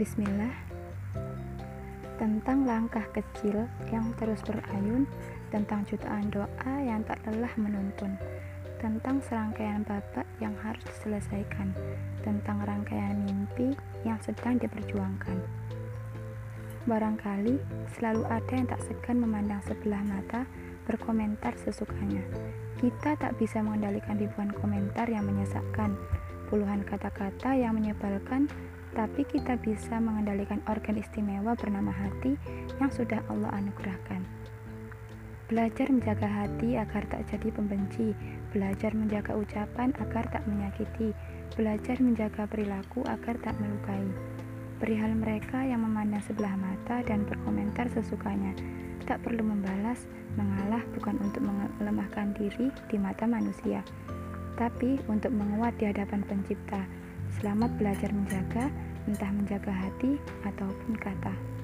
Bismillah. Tentang langkah kecil yang terus berayun Tentang jutaan doa yang tak lelah menuntun Tentang serangkaian babak yang harus diselesaikan Tentang rangkaian mimpi yang sedang diperjuangkan. Barangkali selalu ada yang tak segan memandang sebelah mata berkomentar sesukanya. Kita tak bisa mengendalikan ribuan komentar yang menyesakkan puluhan kata-kata yang menyebalkan, tapi kita bisa mengendalikan organ istimewa bernama hati yang sudah Allah anugerahkan. Belajar menjaga hati agar tak jadi pembenci, belajar menjaga ucapan agar tak menyakiti, belajar menjaga perilaku agar tak melukai. Perihal mereka yang memandang sebelah mata dan berkomentar sesukanya, tak perlu membalas, mengalah bukan untuk melemahkan diri di mata manusia tapi untuk menguat di hadapan Pencipta. Selamat belajar menjaga, entah menjaga hati ataupun kata.